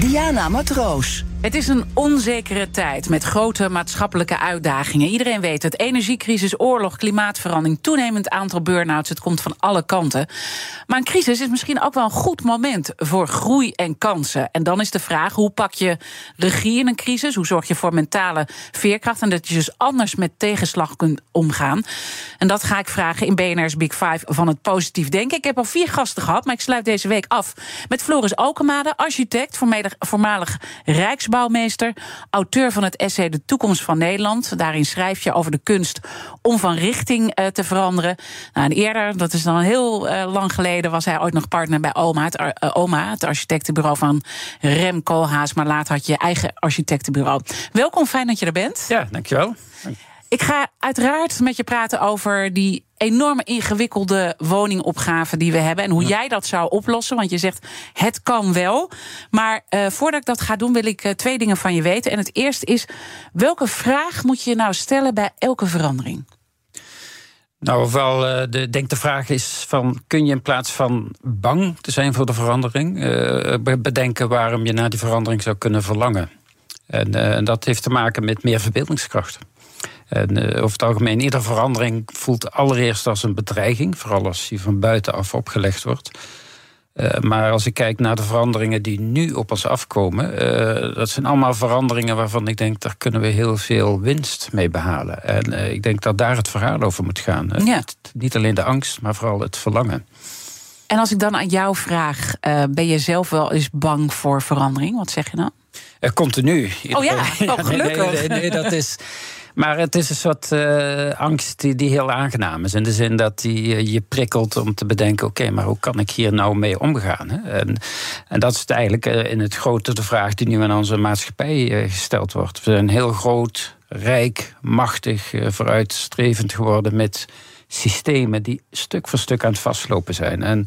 Diana Matroos. Het is een onzekere tijd met grote maatschappelijke uitdagingen. Iedereen weet het. Energiecrisis, oorlog, klimaatverandering, toenemend aantal burn-outs. Het komt van alle kanten. Maar een crisis is misschien ook wel een goed moment voor groei en kansen. En dan is de vraag: hoe pak je regie in een crisis? Hoe zorg je voor mentale veerkracht? En dat je dus anders met tegenslag kunt omgaan. En dat ga ik vragen in BNR's Big Five van het positief denken. Ik heb al vier gasten gehad, maar ik sluit deze week af met Floris Alkemade, architect, voormalig Rijks bouwmeester, auteur van het essay De Toekomst van Nederland. Daarin schrijf je over de kunst om van richting uh, te veranderen. Nou, eerder, dat is dan heel uh, lang geleden, was hij ooit nog partner bij OMA, het, uh, OMA, het architectenbureau van Rem Koolhaas. Maar later had je je eigen architectenbureau. Welkom, fijn dat je er bent. Ja, dankjewel. Ik ga uiteraard met je praten over die enorme ingewikkelde woningopgave die we hebben. En hoe jij dat zou oplossen. Want je zegt, het kan wel. Maar uh, voordat ik dat ga doen, wil ik uh, twee dingen van je weten. En het eerste is, welke vraag moet je nou stellen bij elke verandering? Nou, wel, uh, de, denk de vraag is van, kun je in plaats van bang te zijn voor de verandering... bedenken waarom je naar die verandering zou kunnen verlangen. En, en dat heeft te maken met meer verbeeldingskracht. En uh, over het algemeen, iedere verandering voelt allereerst als een bedreiging, vooral als die van buitenaf opgelegd wordt. Uh, maar als ik kijk naar de veranderingen die nu op ons afkomen, uh, dat zijn allemaal veranderingen waarvan ik denk, daar kunnen we heel veel winst mee behalen. En ik denk dat daar het verhaal over moet gaan. Ja. Niet, niet, alleen de angst, maar vooral het verlangen. En als ik dan aan jou vraag, ben je zelf wel eens bang voor verandering? Wat zeg je dan? continu. Oh ja, oh, gelukkig. nee, nee, nee, nee dat is. Maar het is een soort uh, angst die, die, heel aangenaam is. In de zin dat die uh, je prikkelt om te bedenken: oké, maar hoe kan ik hier nou mee omgaan? Hè? En, en, dat is het eigenlijk uh, in het grote de vraag die nu aan onze maatschappij gesteld wordt. We zijn heel groot, rijk, machtig, vooruitstrevend geworden met systemen die stuk voor stuk aan het vastlopen zijn. En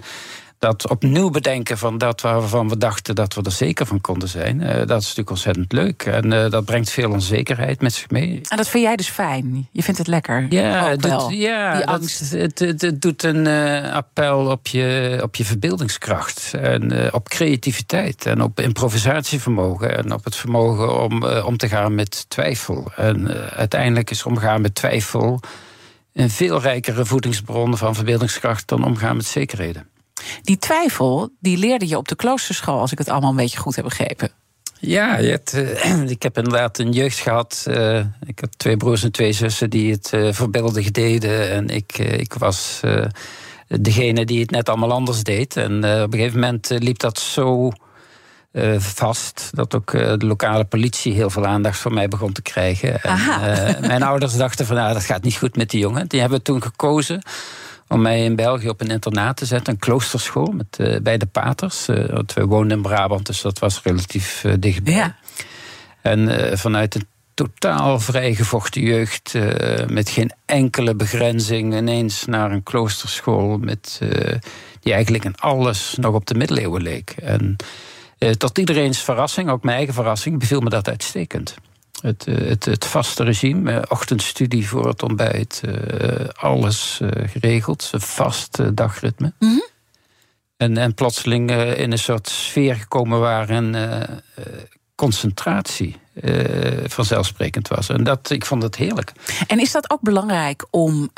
dat opnieuw bedenken van dat waarvan we dachten dat we er zeker van konden zijn, uh, dat is natuurlijk ontzettend leuk. En uh, dat brengt veel onzekerheid met zich mee. En dat vind jij dus fijn? Je vindt het lekker? Ja, het doet, ja Die angst. Dat, het, het, het, doet een uh, appel op je, op je verbeeldingskracht. En op creativiteit. En op improvisatievermogen. En op het vermogen om om te gaan met twijfel. En uiteindelijk is omgaan met twijfel een veel rijkere voedingsbron van verbeeldingskracht dan omgaan met zekerheden. Die twijfel, die leerde je op de kloosterschool, als ik het allemaal een beetje goed heb begrepen. Ja, het, uh, ik heb inderdaad een jeugd gehad. Uh, ik had twee broers en twee zussen die het uh, voorbeeldig deden. En ik, ik was degene die het net allemaal anders deed. En op een gegeven moment liep dat zo vast dat ook de lokale politie heel veel aandacht voor mij begon te krijgen. En, mijn ouders dachten van nou, dat gaat niet goed met die jongen. Die hebben toen gekozen om mij in België op een internaat te zetten, een kloosterschool met uh, beide paters. Uh, want we woonden in Brabant, dus dat was relatief uh, dichtbij. Ja. En vanuit een totaal vrijgevochten jeugd, met geen enkele begrenzing, ineens naar een kloosterschool met, die eigenlijk in alles nog op de middeleeuwen leek. En tot iedereen's verrassing, ook mijn eigen verrassing, beviel me dat uitstekend. Het, het, het, vaste regime, ochtendstudie voor het ontbijt, uh, alles geregeld, een vast dagritme. Mm -hmm. en, en plotseling in een soort sfeer gekomen waarin concentratie vanzelfsprekend was. En dat, ik vond het heerlijk. En is dat ook belangrijk om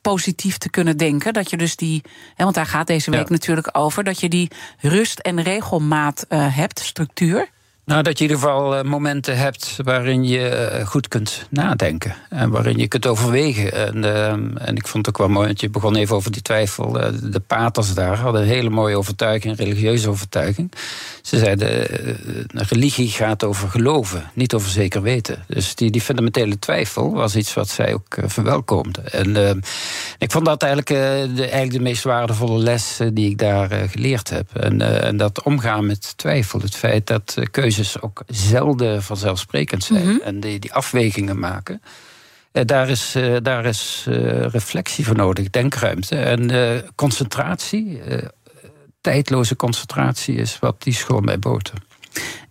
positief te kunnen denken. Dat je dus die, hè, want daar gaat deze week ja. natuurlijk over, dat je die rust en regelmaat uh, hebt, structuur. Nou, dat je in ieder geval eh, momenten hebt waarin je eh, goed kunt nadenken. En waarin je kunt overwegen. En, uh, en ik vond het ook wel mooi, want je begon even over die twijfel. de paters daar hadden een hele mooie overtuiging, religieuze overtuiging. Ze zeiden, religie gaat over geloven, niet over zeker weten. Dus die, die fundamentele twijfel was iets wat zij ook verwelkomde. En ik vond dat eigenlijk, de, eigenlijk de meest waardevolle les die ik daar geleerd heb. En, en dat omgaan met twijfel, het feit dat keuzes ook zelden vanzelfsprekend zijn. Mhm. En die, die afwegingen maken. Uh, daar is, uh, daar is uh, reflectie voor nodig, denkruimte. En concentratie, tijdloze concentratie is wat die school mij boten.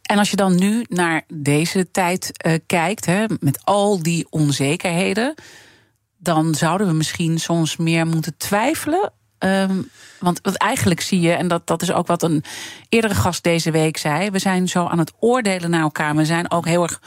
En als je dan nu naar deze tijd kijkt, hè, met al die onzekerheden, dan zouden we misschien soms meer moeten twijfelen Um, want wat eigenlijk zie je, en dat, dat is ook wat een eerdere gast deze week zei. We zijn zo aan het oordelen naar elkaar. We zijn ook heel erg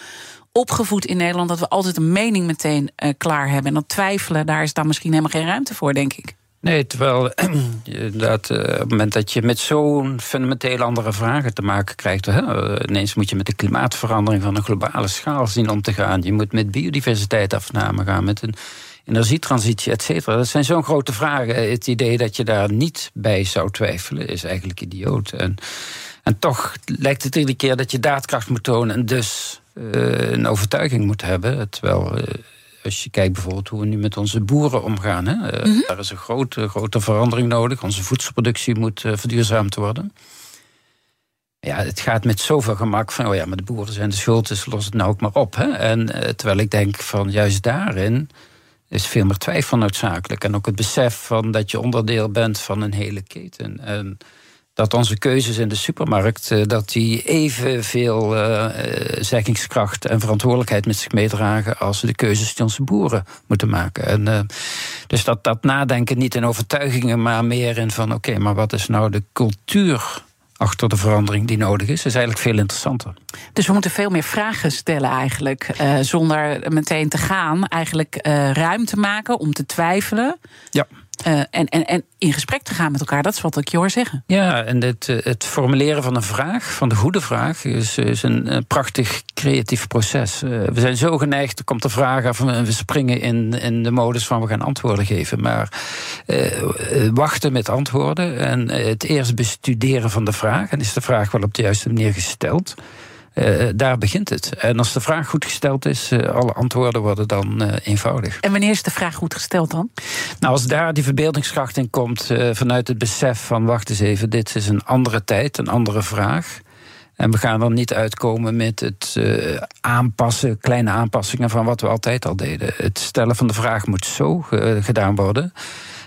opgevoed in Nederland dat we altijd een mening meteen uh, klaar hebben. En dat twijfelen, daar is dan misschien helemaal geen ruimte voor, denk ik. Nee, terwijl dat, uh, op het moment dat je met zo'n fundamenteel andere vragen te maken krijgt. Hè, uh, ineens moet je met de klimaatverandering van een globale schaal zien om te gaan. Je moet met biodiversiteitsafname gaan, met een energietransitie, et cetera. Dat zijn zo'n grote vragen. Het idee dat je daar niet bij zou twijfelen is eigenlijk idioot. En, en toch lijkt het iedere keer dat je daadkracht moet tonen en dus uh, een overtuiging moet hebben. Terwijl. Uh, als je kijkt bijvoorbeeld hoe we nu met onze boeren omgaan. Hè? Mm -hmm. Daar is een grote, grote verandering nodig. Onze voedselproductie moet verduurzaamd worden. Ja, het gaat met zoveel gemak van, oh ja, maar de boeren zijn de schuld, dus los het nou ook maar op. Hè? En terwijl ik denk van juist daarin is veel meer twijfel noodzakelijk. En ook het besef van dat je onderdeel bent van een hele keten. En dat onze keuzes in de supermarkt eh, dat die evenveel uh, zeggingskracht en verantwoordelijkheid met zich meedragen als de keuzes die onze boeren moeten maken. En, uh, dus dat, dat nadenken niet in overtuigingen, maar meer in van oké, maar wat is nou de cultuur achter de verandering die nodig is, is eigenlijk veel interessanter. Dus we moeten veel meer vragen stellen eigenlijk, uh, zonder meteen te gaan. Eigenlijk uh, ruimte maken om te twijfelen. Ja. Uh, en, en, en in gesprek te gaan met elkaar, dat is wat ik je hoor zeggen. Ja, en het, het formuleren van een vraag, van de goede vraag, is, is een, een prachtig creatief proces. We zijn zo geneigd, er komt de vraag af en we springen in, in de modus van we gaan antwoorden geven. Maar wachten met antwoorden en het eerst bestuderen van de vraag. En is de vraag wel op de juiste manier gesteld? Uh, daar begint het. En als de vraag goed gesteld is, uh, alle antwoorden worden dan uh, eenvoudig. En wanneer is de vraag goed gesteld dan? Nou, als daar die verbeeldingskracht in komt vanuit het besef van wacht eens even, dit is een andere tijd, een andere vraag. En we gaan dan niet uitkomen met het aanpassen, kleine aanpassingen van wat we altijd al deden. Het stellen van de vraag moet zo gedaan worden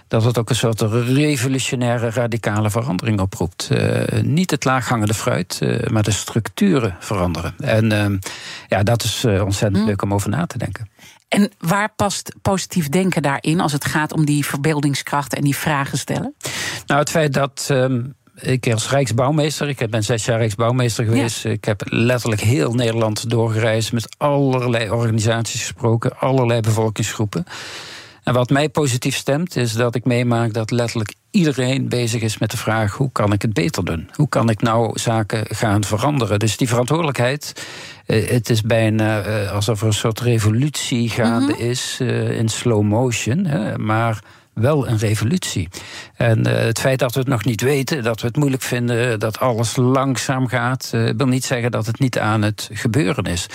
dat het ook een soort revolutionaire radicale verandering oproept. Uh, niet het laaghangende fruit, uh, maar de structuren veranderen. En uh, ja, dat is ontzettend hm. leuk om over na te denken. En waar past positief denken daarin als het gaat om die verbeeldingskracht en die vragen stellen? Nou, het feit dat. Um, ik als Rijksbouwmeester, ik ben zes jaar Rijksbouwmeester geweest. Ja. Ik heb letterlijk heel Nederland doorgereisd, met allerlei organisaties gesproken, allerlei bevolkingsgroepen. En wat mij positief stemt, is dat ik meemaak dat letterlijk iedereen bezig is met de vraag: hoe kan ik het beter doen? Hoe kan ik nou zaken gaan veranderen? Dus die verantwoordelijkheid, eh, het is bijna eh, alsof er een soort revolutie gaande mhm. is eh, in slow motion, maar wel een revolutie. En het feit dat we het nog niet weten, dat we het moeilijk vinden, dat alles langzaam gaat, wil niet zeggen dat het niet aan het gebeuren is.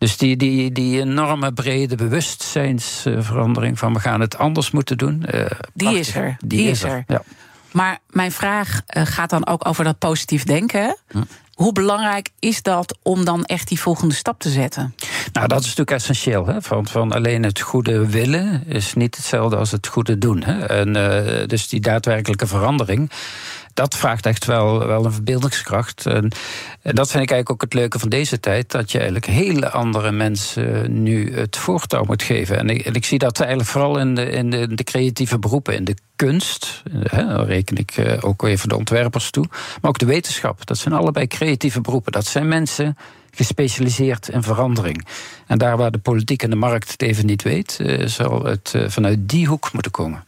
Dus die, die, die enorme brede bewustzijnsverandering van we gaan het anders moeten doen. Uh, die is er. Die, is er. Ja. Maar mijn vraag uh, gaat dan ook over dat positief denken. Hm. Hoe belangrijk is dat om dan echt die volgende stap te zetten? Nou, dat is natuurlijk essentieel. Hè? Van, van alleen het goede willen is niet hetzelfde als het goede doen. Hè? En, uh, dus die daadwerkelijke verandering dat vraagt echt wel, wel een verbeeldingskracht. En, dat vind ik eigenlijk ook het leuke van deze tijd. Dat je eigenlijk hele andere mensen nu het voortouw moet geven. En ik, ik zie dat eigenlijk vooral in de, in de, de creatieve beroepen, in de kunst. Dan reken ik eh, ook even de ontwerpers toe. Maar ook de wetenschap. Dat zijn allebei creatieve beroepen. Dat zijn mensen gespecialiseerd in verandering. En daar waar de politiek en de markt het even niet weet, eh, zal het eh, vanuit die hoek moeten komen.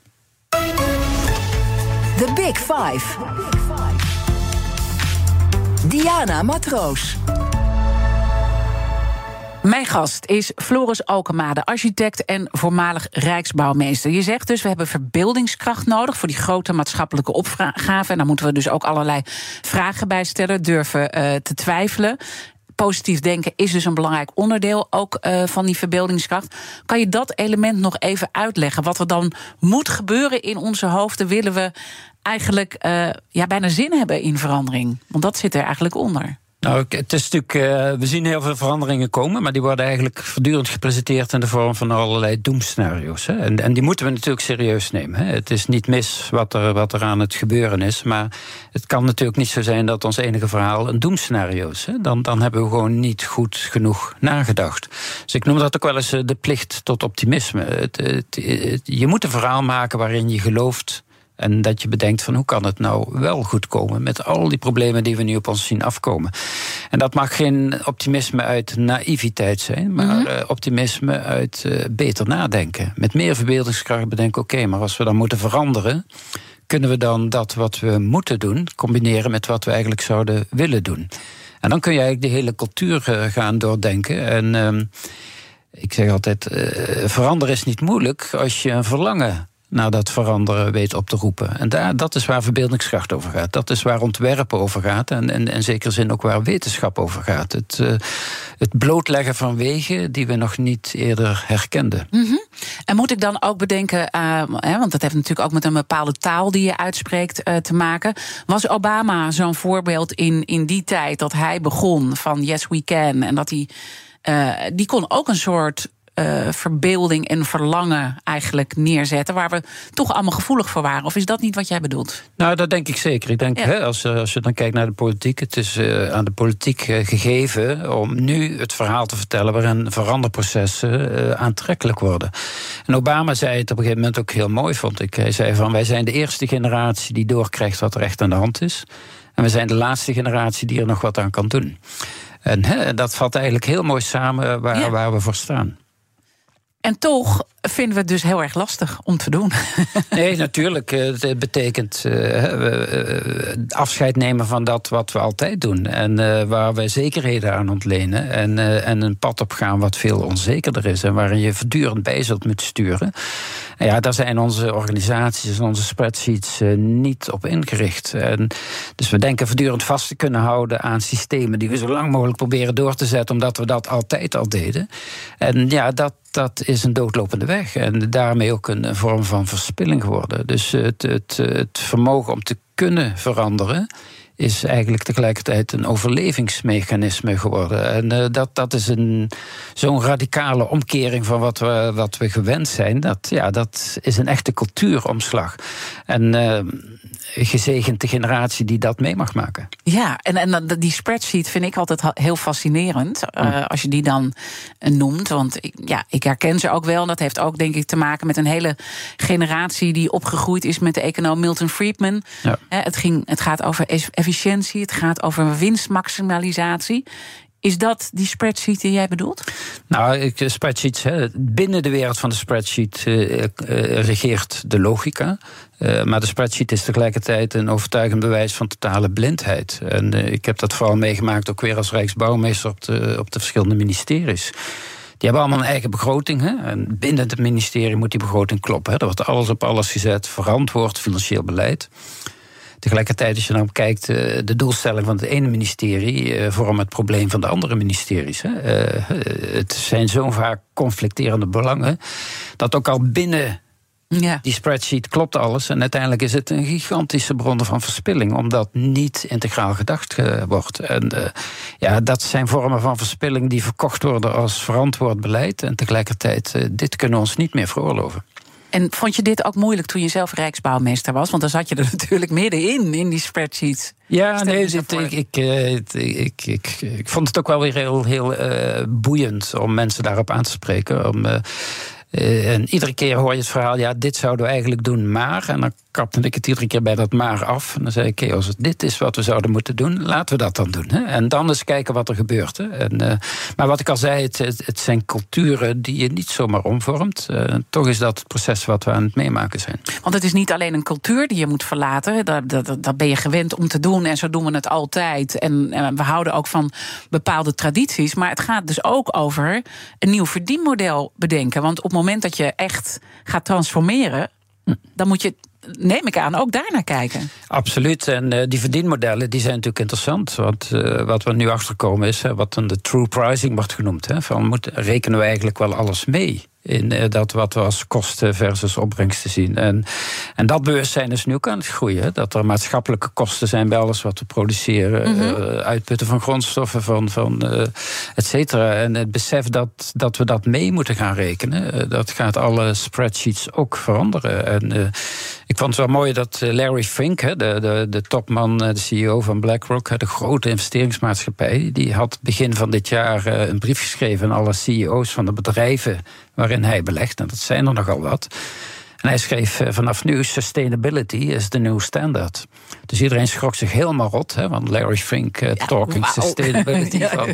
The Big Five. Diana Matroos. Mijn gast is Floris Alkemade, architect en voormalig Rijksbouwmeester. Je zegt dus, we hebben verbeeldingskracht nodig voor die grote maatschappelijke opgave. En daar moeten we dus ook allerlei vragen bij stellen, durven uh, te twijfelen. Positief denken is dus een belangrijk onderdeel ook uh, van die verbeeldingskracht. Kan je dat element nog even uitleggen? Wat er dan moet gebeuren in onze hoofden, willen we eigenlijk uh, ja, bijna zin hebben in verandering? Want dat zit er eigenlijk onder. Nou, het is natuurlijk, uh, we zien heel veel veranderingen komen, maar die worden eigenlijk voortdurend gepresenteerd in de vorm van allerlei doemscenario's. Hè. En, en, die moeten we natuurlijk serieus nemen. Hè. Het is niet mis wat er, wat er aan het gebeuren is, maar het kan natuurlijk niet zo zijn dat ons enige verhaal een doemscenario is. Hè. Dan, dan hebben we gewoon niet goed genoeg nagedacht. Dus ik noem dat ook wel eens eh, de plicht tot optimisme. Het, je moet een verhaal maken waarin je gelooft en dat je bedenkt van hoe kan het nou wel goed komen met al die problemen die we nu op ons zien afkomen. En dat mag geen optimisme uit naïviteit zijn, maar mm -hmm. optimisme uit uh, beter nadenken. Met meer verbeeldingskracht bedenken, oké, okay, maar als we dan moeten veranderen, kunnen we dan dat wat we moeten doen combineren met wat we eigenlijk zouden willen doen. En dan kun je eigenlijk de hele cultuur uh, gaan doordenken. En uh, ik zeg altijd, veranderen is niet moeilijk als je een verlangen naar dat veranderen weet op te roepen. En daar, dat is waar verbeeldingskracht over gaat. Dat is waar ontwerpen over gaat. En in, in zekere zin ook waar wetenschap over gaat. Het, uh, het blootleggen van wegen die we nog niet eerder herkenden. -hmm. En moet ik dan ook bedenken, uh, hè, want dat heeft natuurlijk ook met een bepaalde taal die je uitspreekt uh, te maken. Was Obama zo'n voorbeeld in, in die tijd dat hij begon van Yes We Can en dat hij. die kon ook een soort uh, verbeelding en verlangen eigenlijk neerzetten, waar we toch allemaal gevoelig voor waren? Of is dat niet wat jij bedoelt? Nou, dat denk ik zeker. Ik denk, ja. hè, als, als je dan kijkt naar de politiek, het is uh, aan de politiek uh, gegeven om nu het verhaal te vertellen waarin veranderprocessen aantrekkelijk worden. En Obama zei het op een gegeven moment ook heel mooi, vond ik. Hij zei van wij zijn de eerste generatie die doorkrijgt wat er echt aan de hand is. En we zijn de laatste generatie die er nog wat aan kan doen. En hè, dat valt eigenlijk heel mooi samen waar, ja. waar we voor staan. En toch vinden we het dus heel erg lastig om te doen. Nee, natuurlijk. Het betekent uh, afscheid nemen van dat wat we altijd doen. En waar we zekerheden aan ontlenen. En, en een pad op gaan wat veel onzekerder is. En waarin je voortdurend bij zult moeten sturen. En ja, daar zijn onze organisaties en onze spreadsheets niet op ingericht. En dus we denken voortdurend vast te kunnen houden aan systemen die we zo lang mogelijk proberen door te zetten, omdat we dat altijd al deden. En ja, dat, dat is een doodlopende weg. En daarmee ook een, vorm van verspilling geworden. Dus het, het, het vermogen om te kunnen veranderen is eigenlijk tegelijkertijd een overlevingsmechanisme geworden. En uh, dat, dat is een, zo'n radicale omkering van wat we, wat we gewend zijn. Dat, ja, dat is een echte cultuuromslag. En uh, gezegend de generatie die dat mee mag maken. Ja, en, en die spreadsheet vind ik altijd heel fascinerend. Uh, als je die dan noemt. Want ik, ja, ik herken ze ook wel. En dat heeft ook denk ik te maken met een hele generatie die opgegroeid is met de econoom Milton Friedman. Ja. het, ging, het gaat over efficiëntie, het gaat over winstmaximalisatie. Is dat die spreadsheet die jij bedoelt? Nou, spreadsheets, binnen de wereld van de spreadsheet uh, regeert de logica. Maar de spreadsheet is tegelijkertijd een overtuigend bewijs van totale blindheid. En ik heb dat vooral meegemaakt ook weer als Rijksbouwmeester op de, op de verschillende ministeries. Die hebben allemaal een eigen begroting. Hè? En binnen het ministerie moet die begroting kloppen. Hè? Er wordt alles op alles gezet, verantwoord financieel beleid. Tegelijkertijd, als je dan kijkt, de doelstelling van het ene ministerie vormt het probleem van de andere ministeries. Het zijn zo vaak conflicterende belangen dat ook al binnen ja. Die spreadsheet klopt alles. En uiteindelijk is het een gigantische bron van verspilling, omdat niet integraal gedacht wordt. En uh, ja, dat zijn vormen van verspilling die verkocht worden als verantwoord beleid. En tegelijkertijd, uh, dit kunnen we ons niet meer veroorloven. En vond je dit ook moeilijk toen je zelf Rijksbouwmeester was? Want dan zat je er natuurlijk middenin, in die spreadsheets. Ja, nee, dit, ik, ik, ik, ik, ik, vond het ook wel weer heel, heel uh, boeiend om mensen daarop aan te spreken. Om, uh, en iedere keer hoor je het verhaal, ja, dit zouden we eigenlijk doen, maar. En dan kapte ik het iedere keer bij dat maar af. En dan zei ik, oké, als dit is wat we zouden moeten doen, laten we dat dan doen. Hè? En dan eens kijken wat er gebeurt. Hè? En, uh, maar wat ik al zei, het, het, zijn culturen die je niet zomaar omvormt. Uh, toch is dat het proces wat we aan het meemaken zijn. Want het is niet alleen een cultuur die je moet verlaten. Dat, dat, dat ben je gewend om te doen en zo doen we het altijd. En, en we houden ook van bepaalde tradities. Maar het gaat dus ook over een nieuw verdienmodel bedenken. Want op het moment dat je echt gaat transformeren, hm. dan moet je neem ik aan, ook daarnaar kijken. Absoluut. En uh, die verdienmodellen die zijn natuurlijk interessant. Want uh, wat we nu achterkomen is, wat dan de true pricing wordt genoemd. Hè, van moet, rekenen we eigenlijk wel alles mee? In uh, dat wat we als kosten versus opbrengsten zien. En, en dat bewustzijn is nu ook aan het groeien. Dat er maatschappelijke kosten zijn bij alles wat we produceren. Mm -hmm. uh, uitputten van grondstoffen, van, van uh, et cetera. En het besef dat, dat we dat mee moeten gaan rekenen... dat gaat alle spreadsheets ook veranderen. En ik vond het wel mooi dat Larry Fink, de, de, de topman, de CEO van BlackRock... de grote investeringsmaatschappij... die had begin van dit jaar een brief geschreven... aan alle CEO's van de bedrijven waarin hij belegt. En dat zijn er nogal wat. En hij schreef eh, vanaf nu: sustainability is de new standard. Dus iedereen schrok zich helemaal rot, hè, want Larry Fink uh, talking sustainability. ja. van.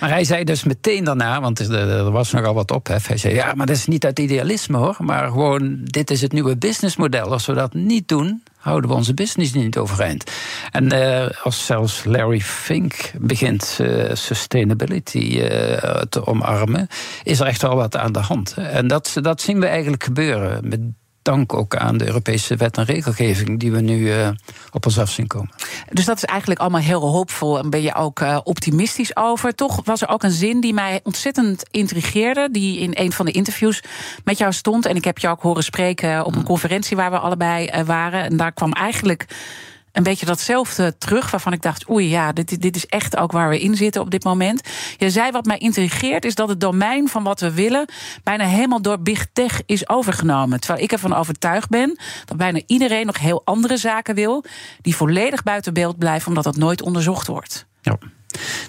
Maar hij zei dus meteen daarna, want er was nogal wat ophef. Hij zei: Ja, maar dat is niet uit idealisme hoor, maar gewoon: dit is het nieuwe businessmodel. Als we dat niet doen, houden we onze business niet overeind. En uh, als zelfs Larry Fink begint uh, sustainability uh, te omarmen, is er echt wel wat aan de hand. En dat, dat zien we eigenlijk gebeuren met dank ook aan de Europese wet en regelgeving die we nu uh, op ons af zien komen. Dus dat is eigenlijk allemaal heel hoopvol en ben je ook uh, optimistisch over. Toch was er ook een zin die mij ontzettend intrigeerde, die in een van de interviews met jou stond. En ik heb je ook horen spreken op een mm. conferentie waar we allebei uh, waren. En daar kwam eigenlijk een beetje datzelfde terug. Waarvan ik dacht, oei ja, dit, dit is echt ook waar we in zitten op dit moment. Je zei wat mij intrigeert is dat het domein van wat we willen... bijna helemaal door big tech is overgenomen. Terwijl ik ervan overtuigd ben dat bijna iedereen nog heel andere zaken wil... die volledig buiten beeld blijven omdat dat nooit onderzocht wordt. Ja.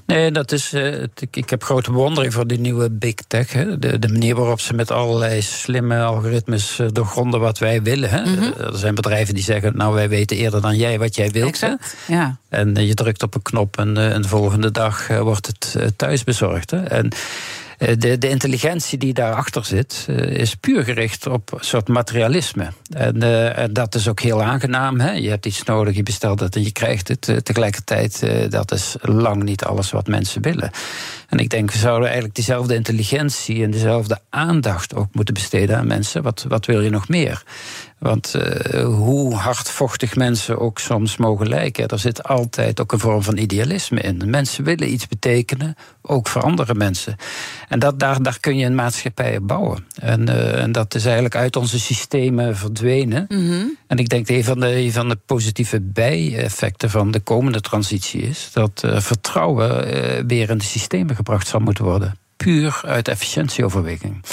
Nee, dat is. Uh, ik heb grote bewondering voor die nieuwe big tech. Hè. De, de, manier waarop ze met allerlei slimme algoritmes uh, doorgronden wat wij willen. Hè. Mm -hmm. Er zijn bedrijven die zeggen: Nou, wij weten eerder dan jij wat jij wilt. Exact, ja. En je drukt op een knop en, en de volgende dag wordt het thuis bezorgd. Hè. En eh, de, de intelligentie die daarachter zit, eh, is puur gericht op een soort materialisme. En, uh, dat is ook heel aangenaam. Hè? Je hebt iets nodig, je bestelt het en je krijgt het. tegelijkertijd, dat is lang niet alles wat mensen willen. En ik denk, we zouden eigenlijk diezelfde intelligentie en dezelfde aandacht ook moeten besteden aan mensen. Wat, wat wil je nog meer? Want uh, hoe hardvochtig mensen ook soms mogen lijken, er zit altijd ook een vorm van idealisme in. Mensen willen iets betekenen, ook voor andere mensen. En dat, daar, daar kun je een maatschappij op bouwen. En, uh, en dat is eigenlijk uit onze systemen verdwenen. Mm -hmm. En ik denk dat een van de, een van de positieve bijeffecten van de komende transitie is dat uh, vertrouwen weer in de systemen gebracht zal moeten worden puur uit efficiëntieoverweging.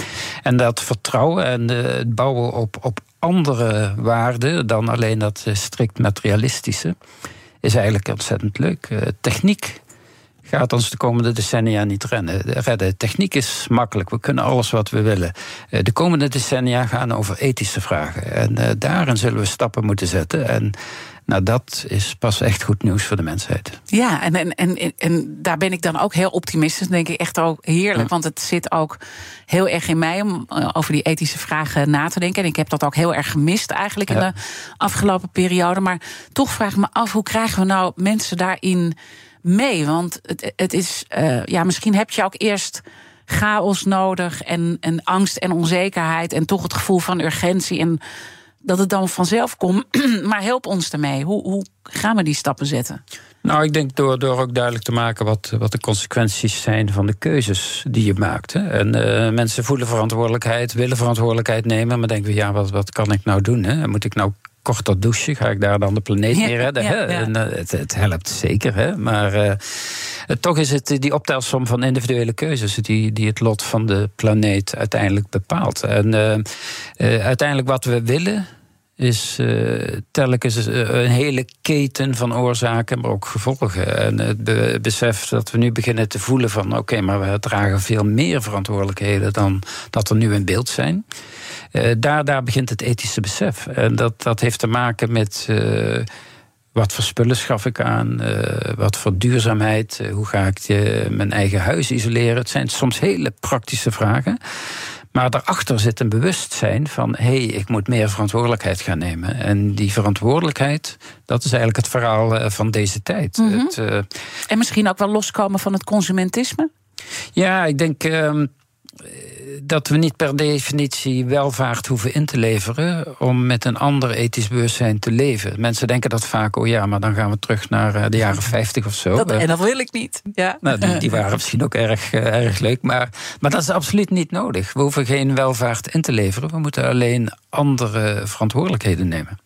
En dat vertrouwen en het bouwen op, op andere waarden dan alleen dat strikt materialistische, is eigenlijk ontzettend leuk. Uh, techniek gaat ons de komende decennia niet redden. Techniek is makkelijk, we kunnen alles wat we willen. Uh, de komende decennia gaan over ethische vragen. En uh, daarin zullen we stappen moeten zetten. En nou, dat is pas echt goed nieuws voor de mensheid. Ja, en, en, en, en daar ben ik dan ook heel optimistisch. denk ik echt ook heerlijk. Want het zit ook heel erg in mij om eh, over die ethische vragen na te denken. En ik heb dat ook heel erg gemist eigenlijk in de afgelopen periode. Maar toch vraag ik me af, hoe krijgen we nou mensen daarin mee? Want het, het is, uh, ja, misschien heb je ook eerst chaos nodig en, en angst en onzekerheid en toch het gevoel van urgentie en dat het dan vanzelf komt. maar help ons daarmee. Hoe, hoe gaan we die stappen zetten? Nou, ik denk door, door ook duidelijk te maken wat, wat de consequenties zijn van de keuzes die je maakt. Hè. En uh, mensen voelen verantwoordelijkheid, willen verantwoordelijkheid nemen, maar denken we, ja, wat, wat kan ik nou doen? Hè? Moet ik nou korter douchen? Ga ik daar dan de planeet mee redden? Ja, hè? Ja. En, uh, het, het, helpt zeker, hè? maar uh, toch is het die optelsom van individuele keuzes die, die het lot van de planeet uiteindelijk bepaalt. En uiteindelijk wat we willen is uh, telkens een hele keten van oorzaken, maar ook gevolgen. En het be besef dat we nu beginnen te voelen van... oké, okay, maar we dragen veel meer verantwoordelijkheden... dan dat er nu in beeld zijn. Daar, daar begint het ethische besef. En dat, dat heeft te maken met. Wat voor spullen schaf ik aan? wat voor duurzaamheid? hoe ga ik mijn eigen huis isoleren? Het zijn soms hele praktische vragen. Maar daarachter zit een bewustzijn van: hé, hey, ik moet meer verantwoordelijkheid gaan nemen. En die verantwoordelijkheid, dat is eigenlijk het verhaal eh, van deze tijd. Mhm. het, uh, en misschien ook wel loskomen van het consumentisme? Ja, ik denk. Uh, dat we niet per definitie welvaart hoeven in te leveren om met een ander ethisch bewustzijn te leven. Mensen denken dat vaak, oh ja, maar dan gaan we terug naar eh, de jaren 50 of zo. Dat, en dat wil ik niet. Ja. Nou, die, die waren misschien ook erg, erg leuk, maar, maar dat is absoluut niet nodig. We hoeven geen welvaart in te leveren, we moeten alleen andere verantwoordelijkheden nemen.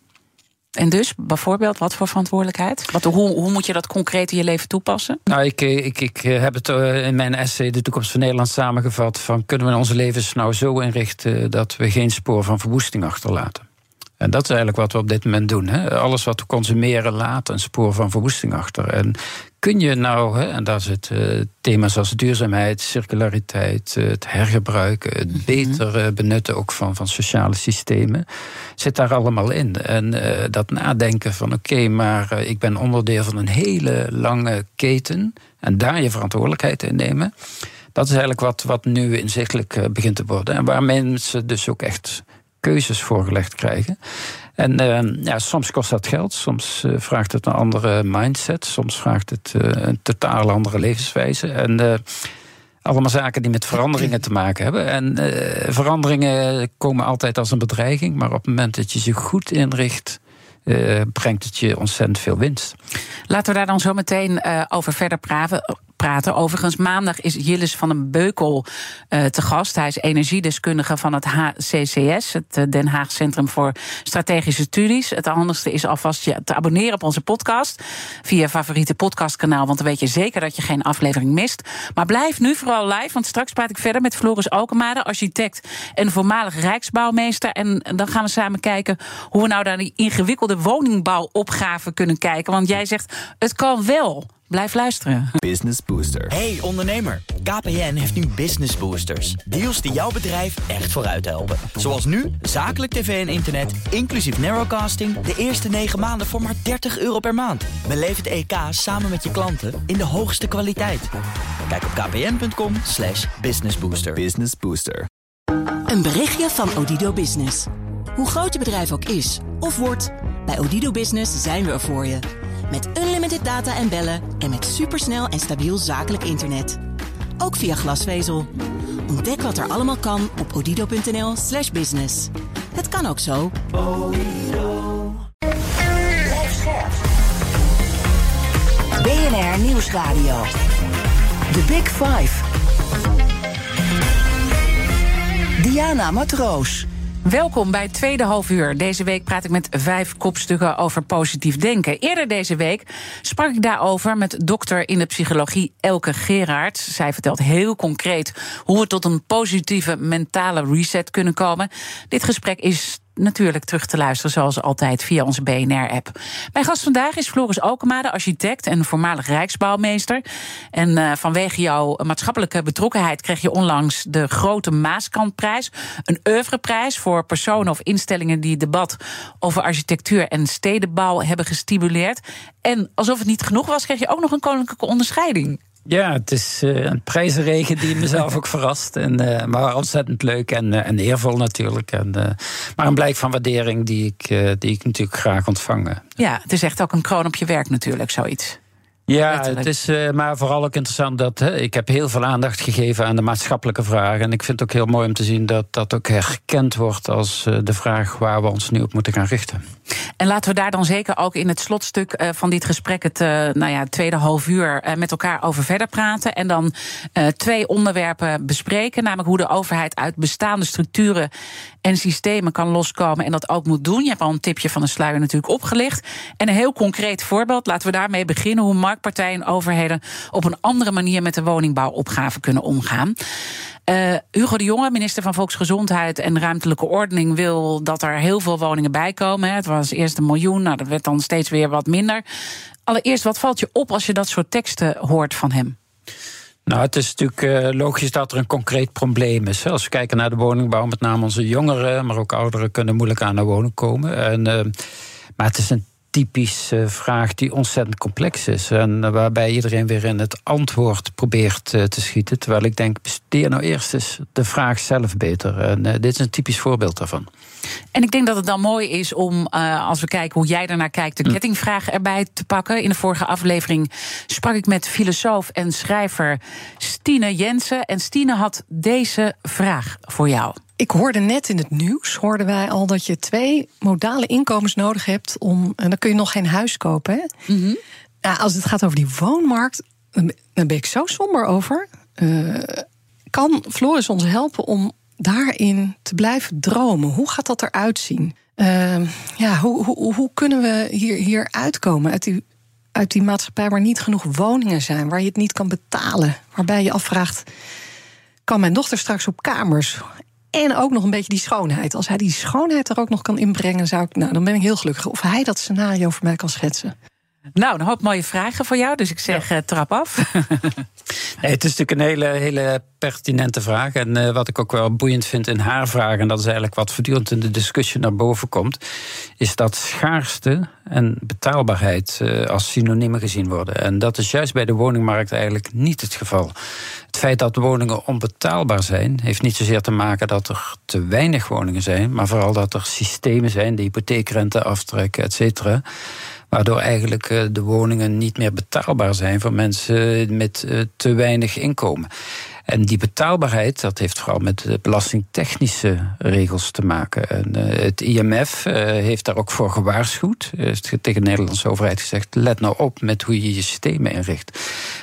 En dus, bijvoorbeeld, wat voor verantwoordelijkheid? Wat, hoe, hoe moet je dat concreet in je leven toepassen? Nou, ik, eh, ik, ik eh, heb het eh, in mijn essay De toekomst van Nederland samengevat... van kunnen we onze levens nou zo inrichten... dat we geen spoor van verwoesting achterlaten? En dat is eigenlijk wat we op dit moment doen. Hè. Alles wat we consumeren laat een spoor van verwoesting achter. En kun je nou, hè, en daar zitten uh, thema's als duurzaamheid, circulariteit, het hergebruiken, het mhm. beter benutten ook van, van sociale systemen, zit daar allemaal in. En dat nadenken van oké, maar ik ben onderdeel van een hele lange keten en daar je verantwoordelijkheid in nemen. Dat is eigenlijk wat, wat nu inzichtelijk begint te worden. En waar mensen dus ook echt keuzes voorgelegd krijgen. En uh, ja, soms kost dat geld, soms uh, vraagt het een andere mindset, soms vraagt het uh, een totaal andere levenswijze. En allemaal zaken die met veranderingen te maken hebben. En veranderingen komen altijd als een bedreiging, maar op het moment dat je ze goed inricht. brengt het je ontzettend veel winst. Laten we daar dan zo meteen over verder praten praten. Overigens, maandag is Jillis van den Beukel uh, te gast. Hij is energiedeskundige van het HCCS, het eh, Den Haag Centrum voor Strategische Studies. Het handigste is alvast je te abonneren op onze podcast via je favoriete podcastkanaal, want dan weet je zeker dat je geen aflevering mist. Maar blijf nu vooral live, want straks praat ik verder met Floris Alkemade, architect en voormalig Rijksbouwmeester. En dan gaan we samen kijken hoe we nou naar die ingewikkelde woningbouwopgave kunnen kijken. Want jij zegt, het kan wel. Blijf luisteren. Business Booster. Hey ondernemer, KPN heeft nu Business Boosters. Deals die jouw bedrijf echt vooruit helpen. Zoals nu, zakelijk tv en internet, inclusief narrowcasting... de eerste 9 maanden voor maar 30 euro per maand. Beleef het EK samen met je klanten in de hoogste kwaliteit. Kijk op kpn.com slash businessbooster. Business Booster. Een berichtje van Odido Business. Hoe groot je bedrijf ook is of wordt... bij Odido Business zijn we er voor je... Met unlimited data en bellen en met supersnel en stabiel zakelijk internet. Ook via glasvezel. Ontdek wat er allemaal kan op odido.nl/slash business. Het kan ook zo. BNR Nieuwsradio. The Big Five. Diana Matroos. Welkom bij tweede halfuur. Deze week praat ik met vijf kopstukken over positief denken. Eerder deze week sprak ik daarover met dokter in de psychologie Elke Gerard. Zij vertelt heel concreet hoe we tot een positieve mentale reset kunnen komen. Dit gesprek is natuurlijk terug te luisteren, zoals altijd, via onze BNR-app. Mijn gast vandaag is Floris Okema, architect en voormalig Rijksbouwmeester. En uh, vanwege jouw maatschappelijke betrokkenheid kreeg je onlangs de Grote Maaskantprijs. Een oeuvreprijs voor personen of instellingen die debat over architectuur en stedenbouw hebben gestimuleerd. En alsof het niet genoeg was, kreeg je ook nog een koninklijke onderscheiding. Ja, het is uh, een prijzenregen die mezelf ook verrast. En, uh, maar ontzettend leuk en, uh, en eervol natuurlijk. En, maar een blijk van waardering die ik, die ik natuurlijk graag ontvang. Ja, het is echt ook een kroon op je werk natuurlijk, zoiets. Ja, het is uh, maar vooral ook interessant dat hè, ik heb heel veel aandacht gegeven aan de maatschappelijke vragen. En ik vind het ook heel mooi om te zien dat dat ook herkend wordt als uh, de vraag waar we ons nu op moeten gaan richten. En laten we daar dan zeker ook in het slotstuk uh, van dit gesprek, het nou ja, tweede half uur, met elkaar over verder praten. En dan twee onderwerpen bespreken. Namelijk hoe de overheid uit bestaande structuren en systemen kan loskomen en dat ook moet doen. Je hebt al een tipje van de sluier natuurlijk opgelicht. En een heel concreet voorbeeld, laten we daarmee beginnen hoe marktpartijen en overheden op een andere manier met de woningbouwopgave kunnen omgaan. Uh, Hugo de Jonge, minister van Volksgezondheid en Ruimtelijke Ordening, wil dat er heel veel woningen bij komen. Het was eerst een miljoen, nou, dat werd dan steeds weer wat minder. Allereerst, wat valt je op als je dat soort teksten hoort van hem? Nou, het is natuurlijk uh, logisch dat er een concreet probleem is. Als we kijken naar de woningbouw, met name onze jongeren, maar ook ouderen kunnen moeilijk aan de woning komen. En, uh, maar het is een typische vraag die ontzettend complex is. En waarbij iedereen weer in het antwoord probeert uh, te schieten. Terwijl ik denk, besteer nou eerst eens de vraag zelf beter. En dit is een typisch voorbeeld daarvan. En ik denk dat het dan mooi is om, uh, als we kijken hoe jij daarnaar kijkt, de hm. kettingvraag erbij te pakken. In de vorige aflevering sprak ik met filosoof en schrijver Stine Jensen. En Stine had deze vraag voor jou. Ik hoorde net in het nieuws, hoorden wij al dat je twee modale inkomens nodig hebt om. En dan kun je nog geen huis kopen. Hè? Mm -hmm. nou, als het gaat over die woonmarkt, dan ben ik zo somber over. Uh, kan Floris ons helpen om daarin te blijven dromen? Hoe gaat dat eruit zien? Uh, ja, hoe, hoe, hoe, kunnen we hier, hier uitkomen uit die, uit die maatschappij waar niet genoeg woningen zijn, waar je het niet kan betalen, waarbij je afvraagt: kan mijn dochter straks op kamers? En ook nog een beetje die schoonheid. Als hij die schoonheid er ook nog kan inbrengen, zou ik, nou, dan ben ik heel gelukkig. Of hij dat scenario voor mij kan schetsen. Nou, een hoop mooie vragen voor jou, dus ik zeg ja. trap af. nee, het is natuurlijk een hele, hele pertinente vraag. En uh, wat ik ook wel boeiend vind in haar vraag, en dat is eigenlijk wat voortdurend in de discussie naar boven komt, is dat schaarste en betaalbaarheid uh, als synoniemen gezien worden. En dat is juist bij de woningmarkt eigenlijk niet het geval. Het feit dat woningen onbetaalbaar zijn, heeft niet zozeer te maken dat er te weinig woningen zijn, maar vooral dat er systemen zijn, de hypotheekrente aftrekken, et cetera Waardoor eigenlijk eh, de woningen niet meer betaalbaar zijn voor mensen met eh, te weinig inkomen. En die betaalbaarheid, dat heeft vooral met belastingtechnische regels te maken. En het IMF heeft daar ook voor gewaarschuwd. Heeft tegen de Nederlandse overheid gezegd: let nou op met hoe je je systemen inricht.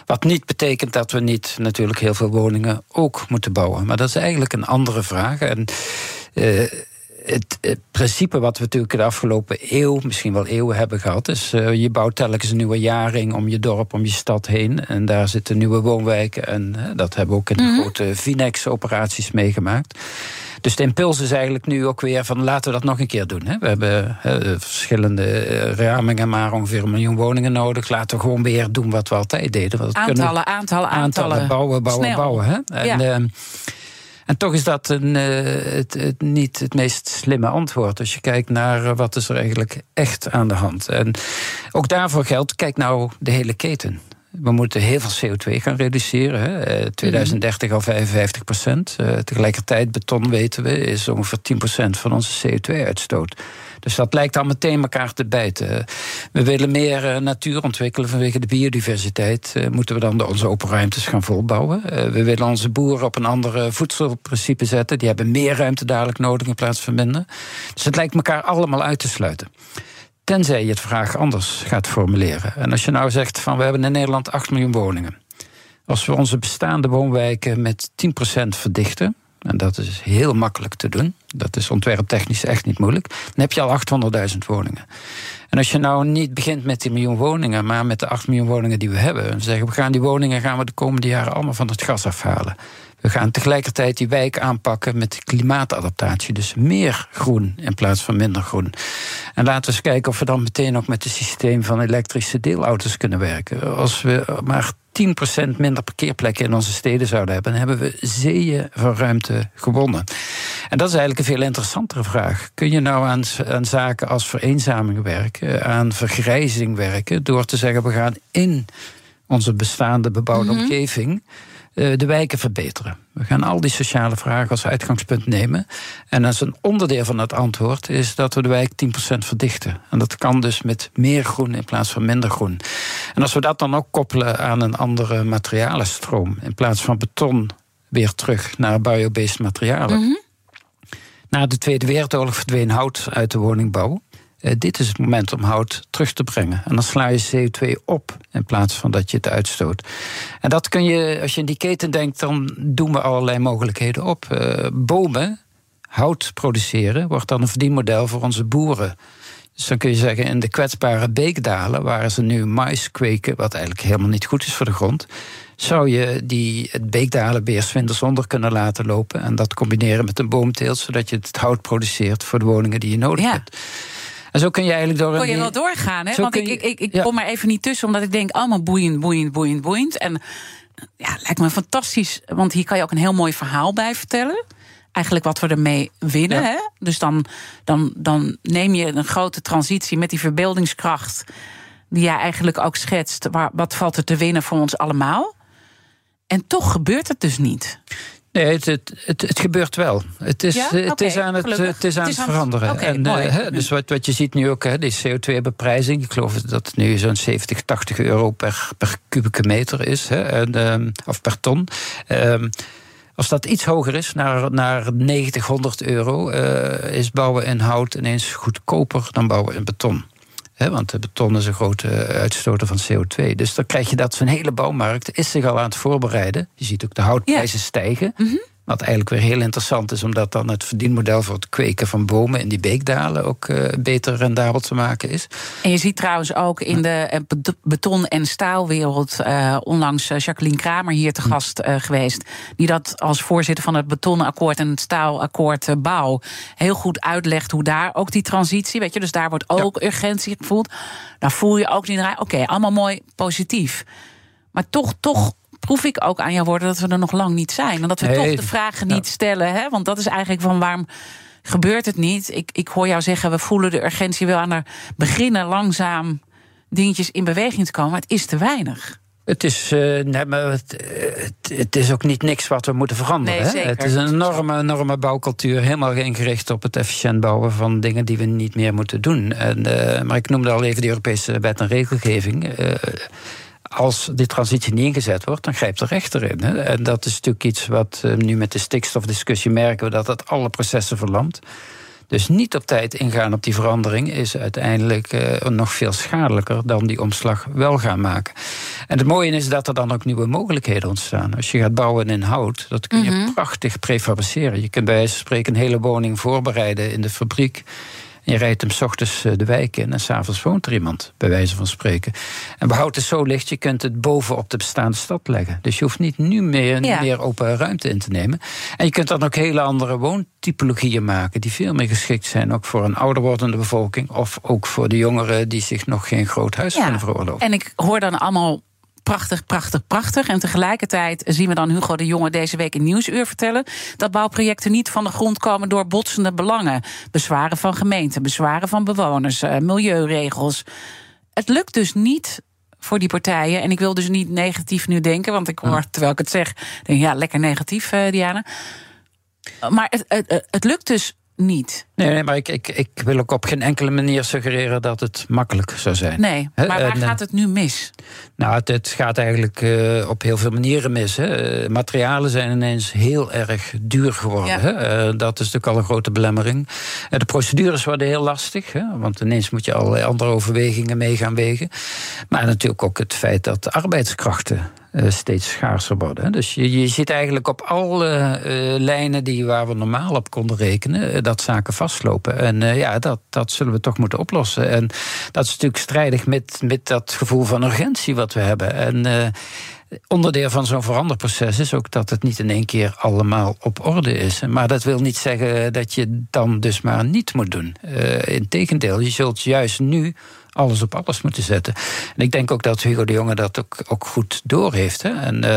Wat niet betekent dat we niet natuurlijk heel veel woningen ook moeten bouwen. Maar dat is eigenlijk een andere vraag. En het, het, principe wat we natuurlijk de afgelopen eeuw, misschien wel eeuwen hebben gehad, is uh, je bouwt telkens een nieuwe jaring om je dorp, om je stad heen. En daar zitten nieuwe woonwijken. En uh, dat hebben we ook in de mm -hmm. grote Vinex-operaties meegemaakt. Dus de impuls is eigenlijk nu ook weer van laten we dat nog een keer doen. Hè. We hebben hè, verschillende ramingen, maar ongeveer een miljoen woningen nodig. Laten we gewoon weer doen wat we altijd deden. Aantallen, aantallen, aantallen, aantallen. Bouwen, bouwen, Snel. bouwen. Hè. En, ja. En toch is dat een, uh, het, het, niet het meest slimme antwoord. Als je kijkt naar uh, wat is er eigenlijk echt aan de hand. En ook daarvoor geldt, kijk nou de hele keten. We moeten heel veel CO2 gaan reduceren. Hè. Uh, 2030 al 55 procent. tegelijkertijd, beton weten we, is ongeveer 10 procent van onze CO2-uitstoot. Dus dat lijkt al meteen elkaar te bijten. We willen meer uh, natuur ontwikkelen vanwege de biodiversiteit. Uh, moeten we dan onze open ruimtes gaan volbouwen? Uh, we willen onze boeren op een andere voedselprincipe zetten. Die hebben meer ruimte dadelijk nodig in plaats van minder. Dus het lijkt elkaar allemaal uit te sluiten. Tenzij je het vraag anders gaat formuleren. En als je nou zegt van we hebben in Nederland 8 miljoen woningen. Als we onze bestaande woonwijken met 10% verdichten, en dat is heel makkelijk te doen. Dat is ontwerptechnisch echt niet moeilijk. Dan heb je al 800.000 woningen. En als je nou niet begint met die miljoen woningen, maar met de 8 miljoen woningen die we hebben, en zeggen we gaan die woningen gaan we de komende jaren allemaal van het gas afhalen. We gaan tegelijkertijd die wijk aanpakken met klimaatadaptatie. Dus meer groen in plaats van minder groen. En laten we eens kijken of we dan meteen ook met het systeem van elektrische deelauto's kunnen werken. Als we maar 10% minder parkeerplekken in onze steden zouden hebben, dan hebben we zeeën van ruimte gewonnen. En dat is eigenlijk een veel interessantere vraag. Kun je nou aan, aan zaken als vereenzaming werken, aan vergrijzing werken, door te zeggen we gaan in onze bestaande bebouwde mm -hmm. omgeving de wijken verbeteren. We gaan al die sociale vragen als uitgangspunt nemen. En als een onderdeel van het antwoord is dat we de wijk 10% verdichten. En dat kan dus met meer groen in plaats van minder groen. En als we dat dan ook koppelen aan een andere materialenstroom, in plaats van beton weer terug naar biobased materialen. Mm -hmm. Na de Tweede Wereldoorlog verdween hout uit de woningbouw. Uh, dit is het moment om hout terug te brengen. En dan sla je CO2 op in plaats van dat je het uitstoot. En dat kun je, als je in die keten denkt, dan doen we allerlei mogelijkheden op. Uh, bomen, hout produceren, wordt dan een verdienmodel voor onze boeren. Dus dan kun je zeggen, in de kwetsbare beekdalen, waar ze nu mais kweken, wat eigenlijk helemaal niet goed is voor de grond, zou je die, het beekdalenbeer winters onder kunnen laten lopen en dat combineren met een boomteelt, zodat je het hout produceert voor de woningen die je nodig ja. hebt. En zo kun je eigenlijk door. Kon je wel doorgaan, hè? Want ik, ik, ik, ik ja. kom maar even niet tussen, omdat ik denk allemaal boeiend, boeiend, boeiend, boeiend. En ja, lijkt me fantastisch. Want hier kan je ook een heel mooi verhaal bij vertellen. Eigenlijk wat we ermee winnen. Ja. Hè? Dus dan, dan, dan neem je een grote transitie met die verbeeldingskracht. die jij eigenlijk ook schetst. Waar, wat valt er te winnen voor ons allemaal? En toch gebeurt het dus niet. Nee, het, het, het, het gebeurt wel. Het is, Ja? het is aan het, gelukkig. het, is aan Het is aan veranderen. en, eh, hè, dus wat, wat je ziet nu ook, hè, die CO2-beprijzing. Ik geloof dat het nu zo'n 70, 80 euro per, per kubieke meter is. Hè, en, ehm, of per ton. Ehm, als dat iets hoger is, naar, naar 90, 100 euro, eh, is bouwen in hout ineens goedkoper dan bouwen in beton. Want de beton is een grote uitstoter van CO2. Dus dan krijg je dat zo'n hele bouwmarkt is zich al aan het voorbereiden. Je ziet ook de houtprijzen stijgen. Wat eigenlijk weer heel interessant is, omdat dan het verdienmodel voor het kweken van bomen in die beekdalen ook eh, beter rendabel te maken is. En je ziet trouwens ook in de eh, bet- beton- en staalwereld. eh, onlangs Jacqueline Kramer hier te gast eh, geweest. Die dat als voorzitter van het betonakkoord en het staalakkoord bouw. heel goed uitlegt hoe daar ook die transitie. Weet je, dus daar wordt ook urgentie gevoeld. Daar voel je ook niet. Oké, allemaal mooi positief. Maar toch, toch proef ik ook aan jouw woorden dat we er nog lang niet zijn. En dat we toch de vragen ja. niet stellen. Hè? Want dat is eigenlijk van waarom gebeurt het niet? Ik, ik hoor jou zeggen, we voelen de urgentie wel aan er beginnen langzaam dingetjes in beweging te komen. Maar het is te weinig. Het is, eh, nee, maar het, het, het is ook niet niks wat we moeten veranderen. Nee, hè? Het is een enorme, enorme bouwcultuur, helemaal ingericht op het efficiënt bouwen van dingen die we niet meer moeten doen. En, eh, maar ik noemde al even de Europese wet en regelgeving. Eh, als die transitie niet ingezet wordt, dan grijpt de rechter in. Hè? En dat is natuurlijk iets wat eh, nu met de stikstofdiscussie merken we dat dat alle processen verlamt. Dus niet op tijd ingaan op die verandering is uiteindelijk eh, nog veel schadelijker dan die omslag wel gaan maken. En het mooie is dat er dan ook nieuwe mogelijkheden ontstaan. Als je gaat bouwen in hout, dat kun je prachtig prefabriceren. Je kunt bij wijze van spreken een hele woning voorbereiden in de fabriek. En je rijdt hem s ochtends eh, de wijk in en s'avonds woont er iemand, bij wijze van spreken. En behoud is zo licht, je kunt het bovenop de bestaande stad leggen. Dus je hoeft niet nu meer, Ja. meer open ruimte in te nemen. En je kunt dan ook hele andere woontypologieën maken, die veel meer geschikt zijn, ook voor een ouder wordende bevolking, of ook voor de jongeren die zich nog geen groot huis kunnen veroorloven. En ik hoor dan allemaal prachtig, prachtig, prachtig. En tegelijkertijd zien we dan Hugo de Jonge deze week in Nieuwsuur vertellen... dat bouwprojecten niet van de grond komen door botsende belangen. Bezwaren van gemeenten, bezwaren van bewoners, eh, milieuregels. Het lukt dus niet voor die partijen. En ik wil dus niet negatief nu denken, want ik hoor, terwijl ik het zeg... denk ja, lekker negatief, eh, Diana. Maar het, het, het lukt dus niet. Nee, nee maar ik, ik, ik wil ook op geen enkele manier suggereren dat het makkelijk zou zijn. Nee, maar waar en, eh, gaat het nu mis? Nou, het, het gaat eigenlijk eh, op heel veel manieren mis. Hè. Eh, materialen zijn ineens heel erg duur geworden. Ja. Hè. Dat is natuurlijk al een grote belemmering. Eh, de procedures worden heel lastig. Hè, want ineens moet je allerlei andere overwegingen mee gaan wegen. Maar natuurlijk ook het feit dat arbeidskrachten eh, steeds schaarser worden. Dus je, je ziet eigenlijk op alle eh, lijnen die, waar we normaal op konden rekenen... eh, dat zaken vastlopen. En ja, dat, dat zullen we toch moeten oplossen. En dat is natuurlijk strijdig met, met dat gevoel van urgentie wat we hebben. En onderdeel van zo'n veranderproces is ook dat het niet in één keer allemaal op orde is. Maar dat wil niet zeggen dat je dan dus maar niet moet doen. Integendeel, je zult juist nu alles op alles moeten zetten. En ik denk ook dat Hugo de Jonge dat ook, ook goed doorheeft. Hè? En, uh,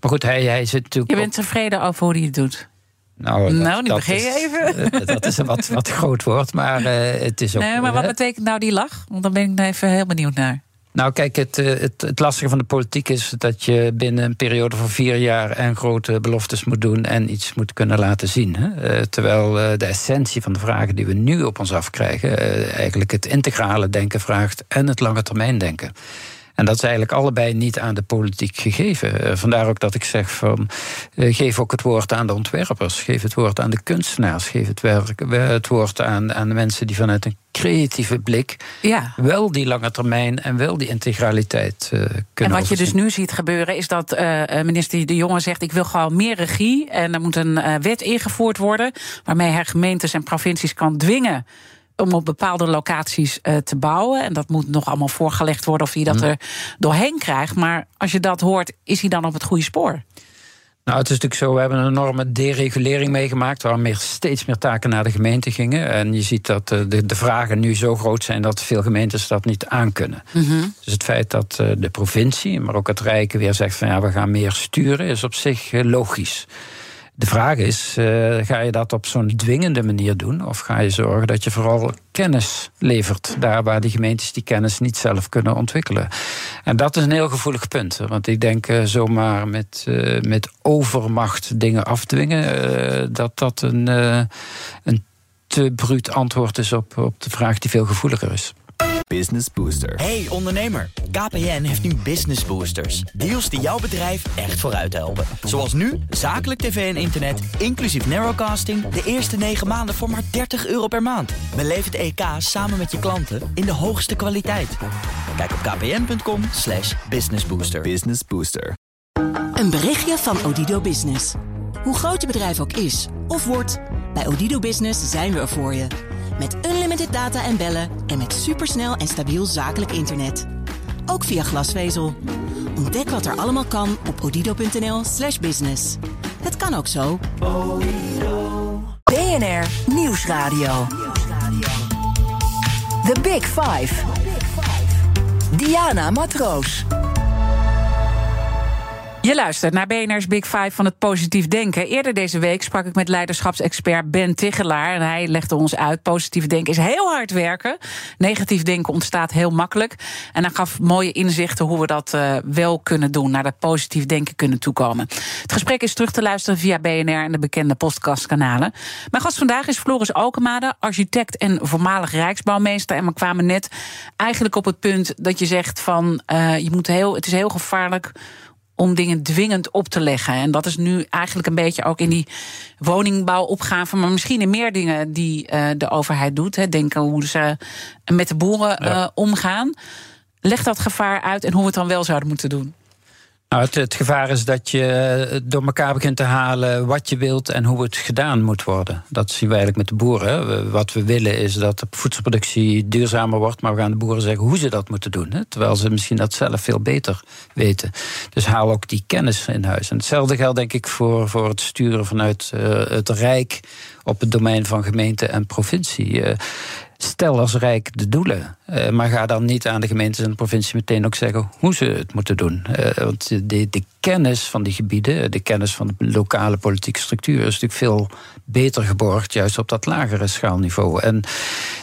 maar goed, hij, hij zit natuurlijk. Je bent tevreden over hoe hij het doet. Nou, dat, nou nu begin is, even. Uh, dat is een wat, wat groot woord, maar uh, het is ook. Nee, maar wat betekent nou die lach? Want dan ben ik nou even heel benieuwd naar. Nou, kijk, het, het, het, lastige van de politiek is dat je binnen een periode van vier jaar en grote beloftes moet doen en iets moet kunnen laten zien. Hè? Uh, terwijl uh, de essentie van de vragen die we nu op ons afkrijgen, eigenlijk het integrale denken vraagt en het lange termijn denken. En dat is eigenlijk allebei niet aan de politiek gegeven. Uh, vandaar ook dat ik zeg van uh, geef ook het woord aan de ontwerpers, geef het woord aan de kunstenaars, geef het, werk, het woord aan, aan de mensen die vanuit een creatieve blik ja. wel die lange termijn en wel die integraliteit uh, kunnen. En wat overzien. je dus nu ziet gebeuren is dat uh, minister De Jonge zegt: ik wil gewoon meer regie en er moet een uh, wet ingevoerd worden waarmee hij gemeentes en provincies kan dwingen om op bepaalde locaties uh, te bouwen. En dat moet nog allemaal voorgelegd worden of hij dat Mhm. er doorheen krijgt. Maar als je dat hoort, is hij dan op het goede spoor? Nou, het is natuurlijk zo, we hebben een enorme deregulering meegemaakt... waar meer, steeds meer taken naar de gemeente gingen. En je ziet dat eh, de, de vragen nu zo groot zijn... dat veel gemeentes dat niet aankunnen. Mm Dus het feit dat eh, de provincie, maar ook het Rijk weer zegt... van ja, we gaan meer sturen, is op zich eh, logisch. De vraag is, uh, ga je dat op zo'n dwingende manier doen? Of ga je zorgen dat je vooral kennis levert... daar waar die gemeentes die kennis niet zelf kunnen ontwikkelen? En dat is een heel gevoelig punt. Want ik denk uh, zomaar met, uh, met overmacht dingen afdwingen... dat dat een, een te bruut antwoord is op, op de vraag die veel gevoeliger is. Business Booster. Hey ondernemer, KPN heeft nu Business Boosters. Deals die jouw bedrijf echt vooruit helpen. Zoals nu, zakelijk tv en internet, inclusief narrowcasting... de eerste 9 maanden voor maar 30 euro per maand. Beleef het EK samen met je klanten in de hoogste kwaliteit. Kijk op kpn.com slash businessbooster. Business Booster. Een berichtje van Odido Business. Hoe groot je bedrijf ook is of wordt... bij Odido Business zijn we er voor je... Met unlimited data en bellen en met supersnel en stabiel zakelijk internet. Ook via glasvezel. Ontdek wat er allemaal kan op odido.nl slash business. Het kan ook zo. BNR Nieuwsradio. The Big Five. Diana Matroos. Je luistert naar BNR's Big Five van het positief denken. Eerder deze week sprak ik met leiderschapsexpert Ben Tigelaar. En hij legde ons uit: positief denken is heel hard werken. Negatief denken ontstaat heel makkelijk. En hij gaf mooie inzichten hoe we dat uh, wel kunnen doen. Naar dat positief denken kunnen toekomen. Het gesprek is terug te luisteren via BNR en de bekende podcastkanalen. Mijn gast vandaag is Floris Alkemade, architect en voormalig Rijksbouwmeester. En we kwamen net eigenlijk op het punt dat je zegt: van uh, je moet heel, het is heel gevaarlijk om dingen dwingend op te leggen. En dat is nu eigenlijk een beetje ook in die woningbouwopgave, maar misschien in meer dingen die uh, de overheid doet. Hè. Denken hoe ze met de boeren ja. uh, omgaan. Leg dat gevaar uit en hoe we het dan wel zouden moeten doen. Nou, het, gevaar is dat je door elkaar begint te halen wat je wilt en hoe het gedaan moet worden. Dat zien we eigenlijk met de boeren. Wat we willen is dat de voedselproductie duurzamer wordt, maar we gaan de boeren zeggen hoe ze dat moeten doen. Hè? Terwijl ze misschien dat zelf veel beter weten. Dus haal ook die kennis in huis. En hetzelfde geldt denk ik voor, voor het sturen vanuit uh, het Rijk op het domein van gemeente en provincie. Uh, Stel als Rijk de doelen, uh, maar ga dan niet aan de gemeentes en de provincie meteen ook zeggen hoe ze het moeten doen. Uh, want de, de, kennis van die gebieden, de kennis van de lokale politieke structuur, is natuurlijk veel beter geborgd, juist op dat lagere schaalniveau. En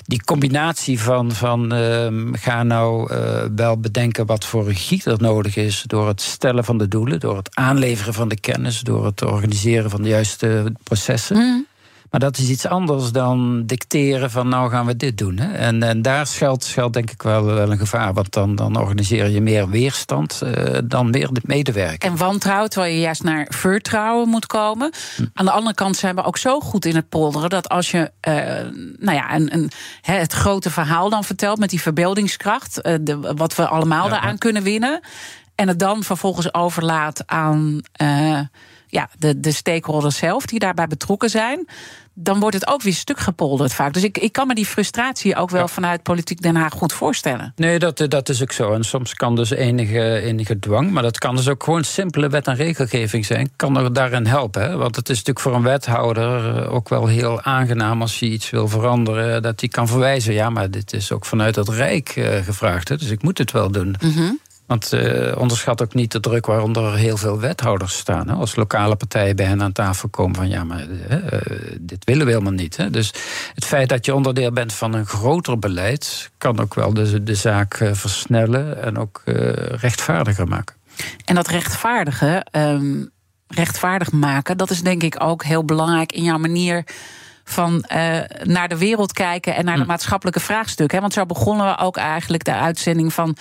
die combinatie van, van uh, ga nou uh, wel bedenken wat voor regie er nodig is door het stellen van de doelen, door het aanleveren van de kennis, door het organiseren van de juiste processen. Mm. Maar dat is iets anders dan dicteren van nou gaan we dit doen. Hè? En, en daar schuilt, schuilt denk ik wel, wel een gevaar. Want dan, dan organiseer je meer weerstand uh, dan meer de. En wantrouwen, terwijl je juist naar vertrouwen moet komen. Hm. Aan de andere kant zijn we ook zo goed in het polderen... dat als je uh, nou ja, een, een, het grote verhaal dan vertelt met die verbeeldingskracht... Uh, de, wat we allemaal ja, daaraan kunnen winnen... en het dan vervolgens overlaat aan ja, de, de stakeholders zelf die daarbij betrokken zijn dan wordt het ook weer stuk gepolderd vaak. Dus ik, ik kan me die frustratie ook wel ja. vanuit Politiek Den Haag goed voorstellen. Nee, dat, dat is ook zo. En soms kan dus enige, enige dwang, maar dat kan dus ook gewoon simpele wet- en regelgeving zijn. Kan er daarin helpen. Hè? Want het is natuurlijk voor een wethouder ook wel heel aangenaam als je iets wil veranderen, dat hij kan verwijzen. Ja, maar dit is ook vanuit het Rijk gevraagd, hè? dus ik moet het wel doen. Mm -hmm. Want uh, onderschat ook niet de druk waaronder heel veel wethouders staan. Hè? Als lokale partijen bij hen aan tafel komen van ja, maar uh, dit willen we helemaal niet. Hè? Dus het feit dat je onderdeel bent van een groter beleid, kan ook wel de, de zaak uh, versnellen en ook rechtvaardiger maken. En dat rechtvaardige, um, rechtvaardig maken, dat is denk ik ook heel belangrijk in jouw manier van uh, naar de wereld kijken en naar de hm. maatschappelijke vraagstukken. Want zo begonnen we ook eigenlijk de uitzending van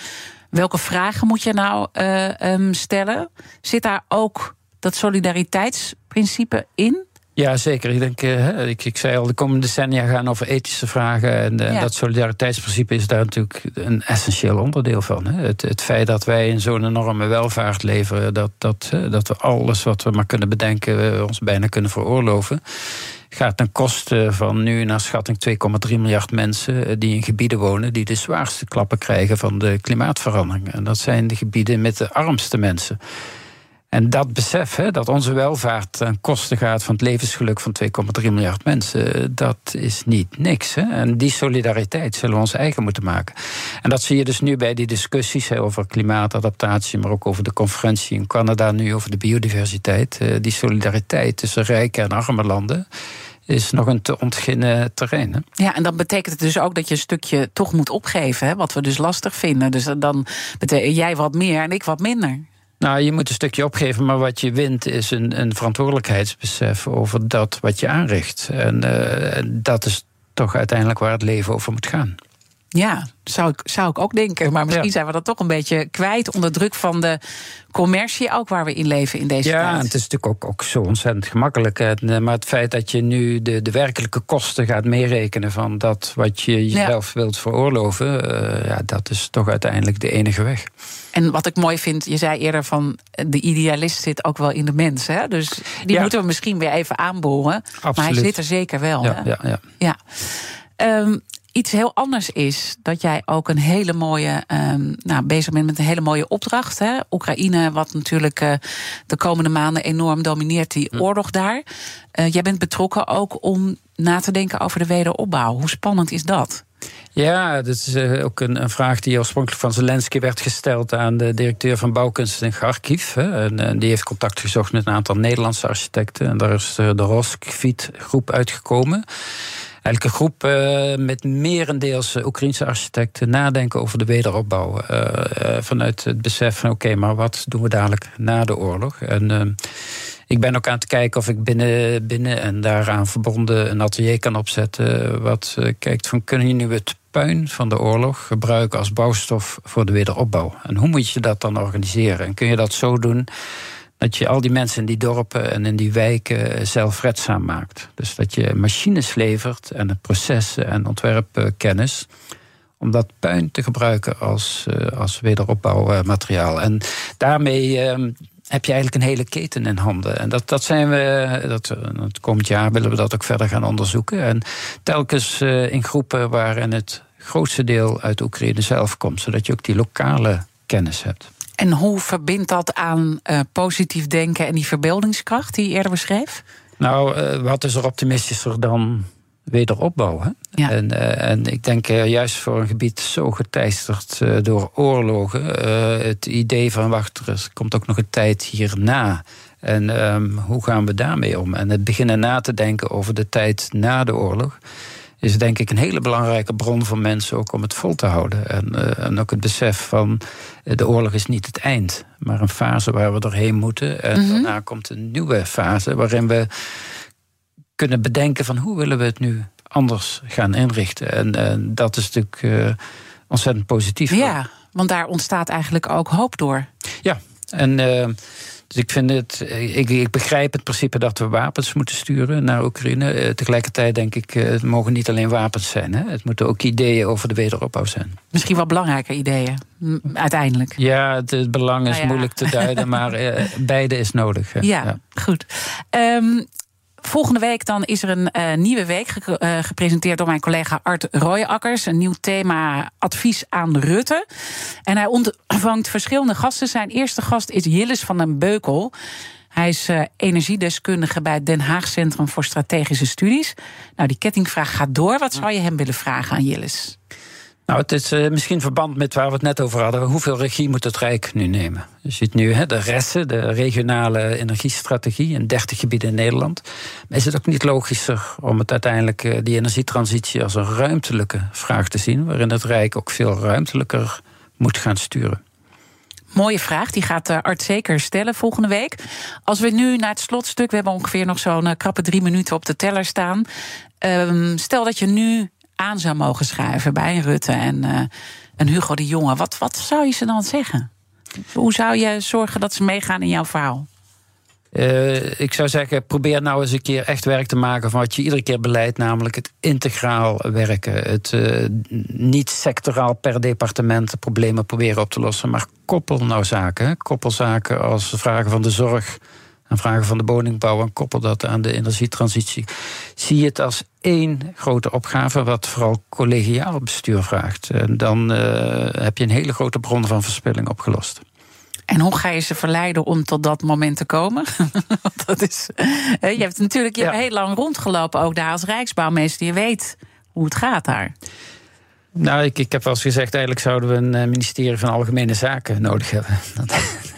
welke vragen moet je nou uh, um, stellen? Zit daar ook dat solidariteitsprincipe in? Ja, zeker. Ik denk, uh, ik, ik zei al, de komende decennia gaan over ethische vragen. En uh, ja. dat solidariteitsprincipe is daar natuurlijk een essentieel onderdeel van. Hè. Het, het feit dat wij in zo'n enorme welvaart leven, dat, dat, dat we alles wat we maar kunnen bedenken, ons bijna kunnen veroorloven gaat ten koste van nu naar schatting 2,3 miljard mensen die in gebieden wonen die de zwaarste klappen krijgen van de klimaatverandering. En dat zijn de gebieden met de armste mensen. En dat besef, hè, dat onze welvaart ten koste gaat van het levensgeluk van 2,3 miljard mensen, dat is niet niks. Hè. En die solidariteit zullen we ons eigen moeten maken. En dat zie je dus nu bij die discussies hè, over klimaatadaptatie, maar ook over de conferentie in Canada nu over de biodiversiteit. Eh, die solidariteit tussen rijke en arme landen is nog een te ontginnen terrein. Hè? Ja, en dan betekent het dus ook dat je een stukje toch moet opgeven, hè, wat we dus lastig vinden. Dus dan betekent jij wat meer en ik wat minder. Nou, je moet een stukje opgeven, maar wat je wint is een, een verantwoordelijkheidsbesef over dat wat je aanricht. En uh, dat is toch uiteindelijk waar het leven over moet gaan. Ja, zou ik, zou ik ook denken. Maar misschien zijn we dat toch een beetje kwijt onder druk van de commercie, ook waar we in leven in deze ja, tijd. Ja, het is natuurlijk ook, ook zo ontzettend gemakkelijk. Eh, maar het feit dat je nu de, de werkelijke kosten gaat meerekenen van dat wat je jezelf wilt veroorloven, uh, ja, dat is toch uiteindelijk de enige weg. En wat ik mooi vind, je zei eerder van de idealist zit ook wel in de mens. Hè? Dus die moeten we misschien weer even aanboren. Absoluut. Maar hij zit er zeker wel. Ja, hè? ja, ja. ja. Um, iets heel anders is dat jij ook een hele mooie, um, nou, bezig bent met een hele mooie opdracht. Hè? Oekraïne, wat natuurlijk uh, de komende maanden enorm domineert, die oorlog daar. Uh, jij bent betrokken ook om na te denken over de wederopbouw. Hoe spannend is dat? Ja, dat is uh, ook een, een, vraag die oorspronkelijk van Zelensky werd gesteld aan de directeur van bouwkunst in Kharkiv. Hè. En, en, die heeft contact gezocht met een aantal Nederlandse architecten. En daar is de Roskvit groep uitgekomen eigenlijk een groep uh, met merendeels Oekraïnse architecten nadenken over de wederopbouw. Uh, vanuit het besef van oké, maar wat doen we dadelijk na de oorlog? En ik ben ook aan het kijken of ik binnen, binnen en daaraan verbonden een atelier kan opzetten. Wat kijkt van kunnen je nu het puin van de oorlog gebruiken als bouwstof voor de wederopbouw? En hoe moet je dat dan organiseren? En kun je dat zo doen? Dat je al die mensen in die dorpen en in die wijken zelfredzaam maakt. Dus dat je machines levert en het processen en ontwerpkennis. Om dat puin te gebruiken als, als wederopbouwmateriaal. En daarmee heb je eigenlijk een hele keten in handen. En dat, dat zijn we, dat, het komend jaar willen we dat ook verder gaan onderzoeken. En telkens in groepen waarin het grootste deel uit Oekraïne zelf komt, zodat je ook die lokale kennis hebt. En hoe verbindt dat aan uh, positief denken en die verbeeldingskracht die je eerder beschreef? Nou, uh, wat is er optimistischer dan wederopbouw? Hè? Ja. En, uh, en ik denk juist voor een gebied zo geteisterd door oorlogen, het idee van wacht, er komt ook nog een tijd hierna. En um, hoe gaan we daarmee om? En het beginnen na te denken over de tijd na de oorlog is denk ik een hele belangrijke bron voor mensen ook om het vol te houden. En, uh, en ook het besef van uh, de oorlog is niet het eind, maar een fase waar we doorheen moeten. En mm -hmm. daarna komt een nieuwe fase waarin we kunnen bedenken van hoe willen we het nu anders gaan inrichten. En dat is natuurlijk ontzettend positief. Ja, want daar ontstaat eigenlijk ook hoop door. Ja, en dus ik vind het. Ik, ik, begrijp het principe dat we wapens moeten sturen naar Oekraïne. Uh, tegelijkertijd denk ik, uh, het mogen niet alleen wapens zijn. Hè. Het moeten ook ideeën over de wederopbouw zijn. Misschien wel belangrijke ideeën, uiteindelijk. Ja, het, het belang is nou ja. moeilijk te duiden, maar uh, beide is nodig. Ja, ja, goed. Um, Volgende week dan is er een uh, nieuwe week ge uh, gepresenteerd door mijn collega Art Royakkers. Een nieuw thema advies aan Rutte. En hij ontvangt verschillende gasten. Zijn eerste gast is Jillis van den Beukel. Hij is uh, energiedeskundige bij het Den Haag Centrum voor Strategische Studies. Nou, die kettingvraag gaat door. Wat zou je hem willen vragen aan Jillis? Nou, het is uh, misschien verband met waar we het net over hadden. Hoeveel regie moet het Rijk nu nemen? Je ziet nu hè, de resten, de regionale energiestrategie in 30 gebieden in Nederland. Maar is het ook niet logischer om het uiteindelijk uh, die energietransitie als een ruimtelijke vraag te zien, waarin het Rijk ook veel ruimtelijker moet gaan sturen? Mooie vraag, die gaat uh, Art zeker stellen volgende week. Als we nu naar het slotstuk, we hebben ongeveer nog zo'n krappe drie minuten op de teller staan. Um, stel dat je nu aan zou mogen schrijven bij Rutte en, uh, en Hugo de Jonge, wat, wat zou je ze dan zeggen? Hoe zou je zorgen dat ze meegaan in jouw verhaal? Uh, ik zou zeggen, probeer nou eens een keer echt werk te maken van wat je iedere keer beleidt, namelijk het integraal werken. Het uh, niet sectoraal per departement de problemen proberen op te lossen, maar koppel nou zaken. Koppel zaken als vragen van de zorg aan vragen van de woningbouw en koppel dat aan de energietransitie. Zie je het als één grote opgave, wat vooral collegiaal bestuur vraagt. En dan uh, heb je een hele grote bron van verspilling opgelost. En hoe ga je ze verleiden om tot dat moment te komen? dat is, je hebt natuurlijk je hebt heel lang rondgelopen, ook daar als Rijksbouwmeester. Je weet hoe het gaat daar. Nou, ik, ik heb wel eens gezegd, eigenlijk zouden we een ministerie van Algemene Zaken nodig hebben.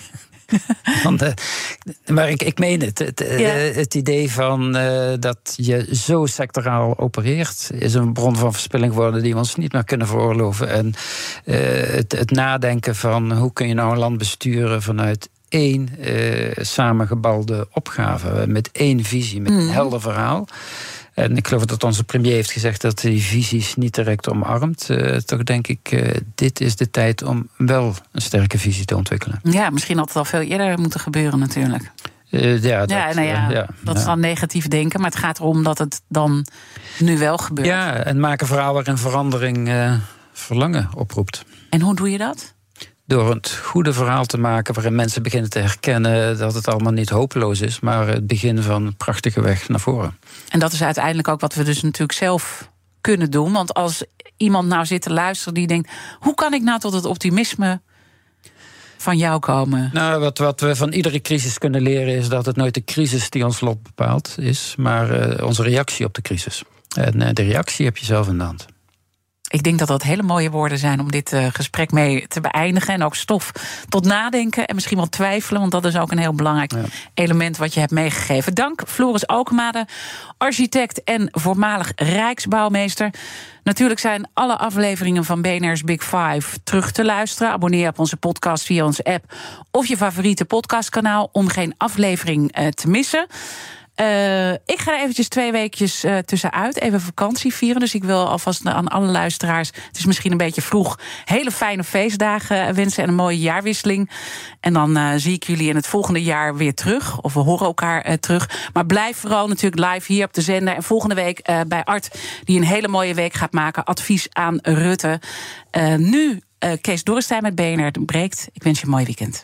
Want, uh, maar ik, ik meen het. Het, ja. het idee van uh, dat je zo sectoraal opereert, is een bron van verspilling geworden die we ons niet meer kunnen veroorloven. En uh, het, het, nadenken van hoe kun je nou een land besturen vanuit één samengebalde opgave, met één visie, met mm. een helder verhaal. En ik geloof dat onze premier heeft gezegd dat hij die visies niet direct omarmt. Uh, toch denk ik, uh, dit is de tijd om wel een sterke visie te ontwikkelen. Ja, misschien had het al veel eerder moeten gebeuren natuurlijk. Uh, ja, dat, ja, nou ja, ja, dat is dan negatief denken. Maar het gaat erom dat het dan nu wel gebeurt. Ja, en maken verhaal waarin verandering verlangen oproept. En hoe doe je dat? Door het goede verhaal te maken waarin mensen beginnen te herkennen dat het allemaal niet hopeloos is, maar het begin van een prachtige weg naar voren. En dat is uiteindelijk ook wat we dus natuurlijk zelf kunnen doen. Want als iemand nou zit te luisteren die denkt: hoe kan ik nou tot het optimisme van jou komen? Nou, wat, wat we van iedere crisis kunnen leren is dat het nooit de crisis die ons lot bepaalt is, maar uh, onze reactie op de crisis. En uh, de reactie heb je zelf in de hand. Ik denk dat dat hele mooie woorden zijn om dit uh, gesprek mee te beëindigen. En ook stof tot nadenken en misschien wel twijfelen. Want dat is ook een heel belangrijk ja. element wat je hebt meegegeven. Dank Floris Alkemade, architect en voormalig Rijksbouwmeester. Natuurlijk zijn alle afleveringen van BNR's Big Five terug te luisteren. Abonneer op onze podcast via onze app of je favoriete podcastkanaal om geen aflevering uh, te missen. Uh, ik ga er eventjes twee weekjes uh, tussenuit. Even vakantie vieren. Dus ik wil alvast aan alle luisteraars... het is misschien een beetje vroeg... hele fijne feestdagen wensen en een mooie jaarwisseling. En dan uh, zie ik jullie in het volgende jaar weer terug. Of we horen elkaar terug. Maar blijf vooral natuurlijk live hier op de zender. En volgende week bij Art... die een hele mooie week gaat maken. Advies aan Rutte. nu Kees Dorrestein met BNR breekt. Ik wens je een mooi weekend.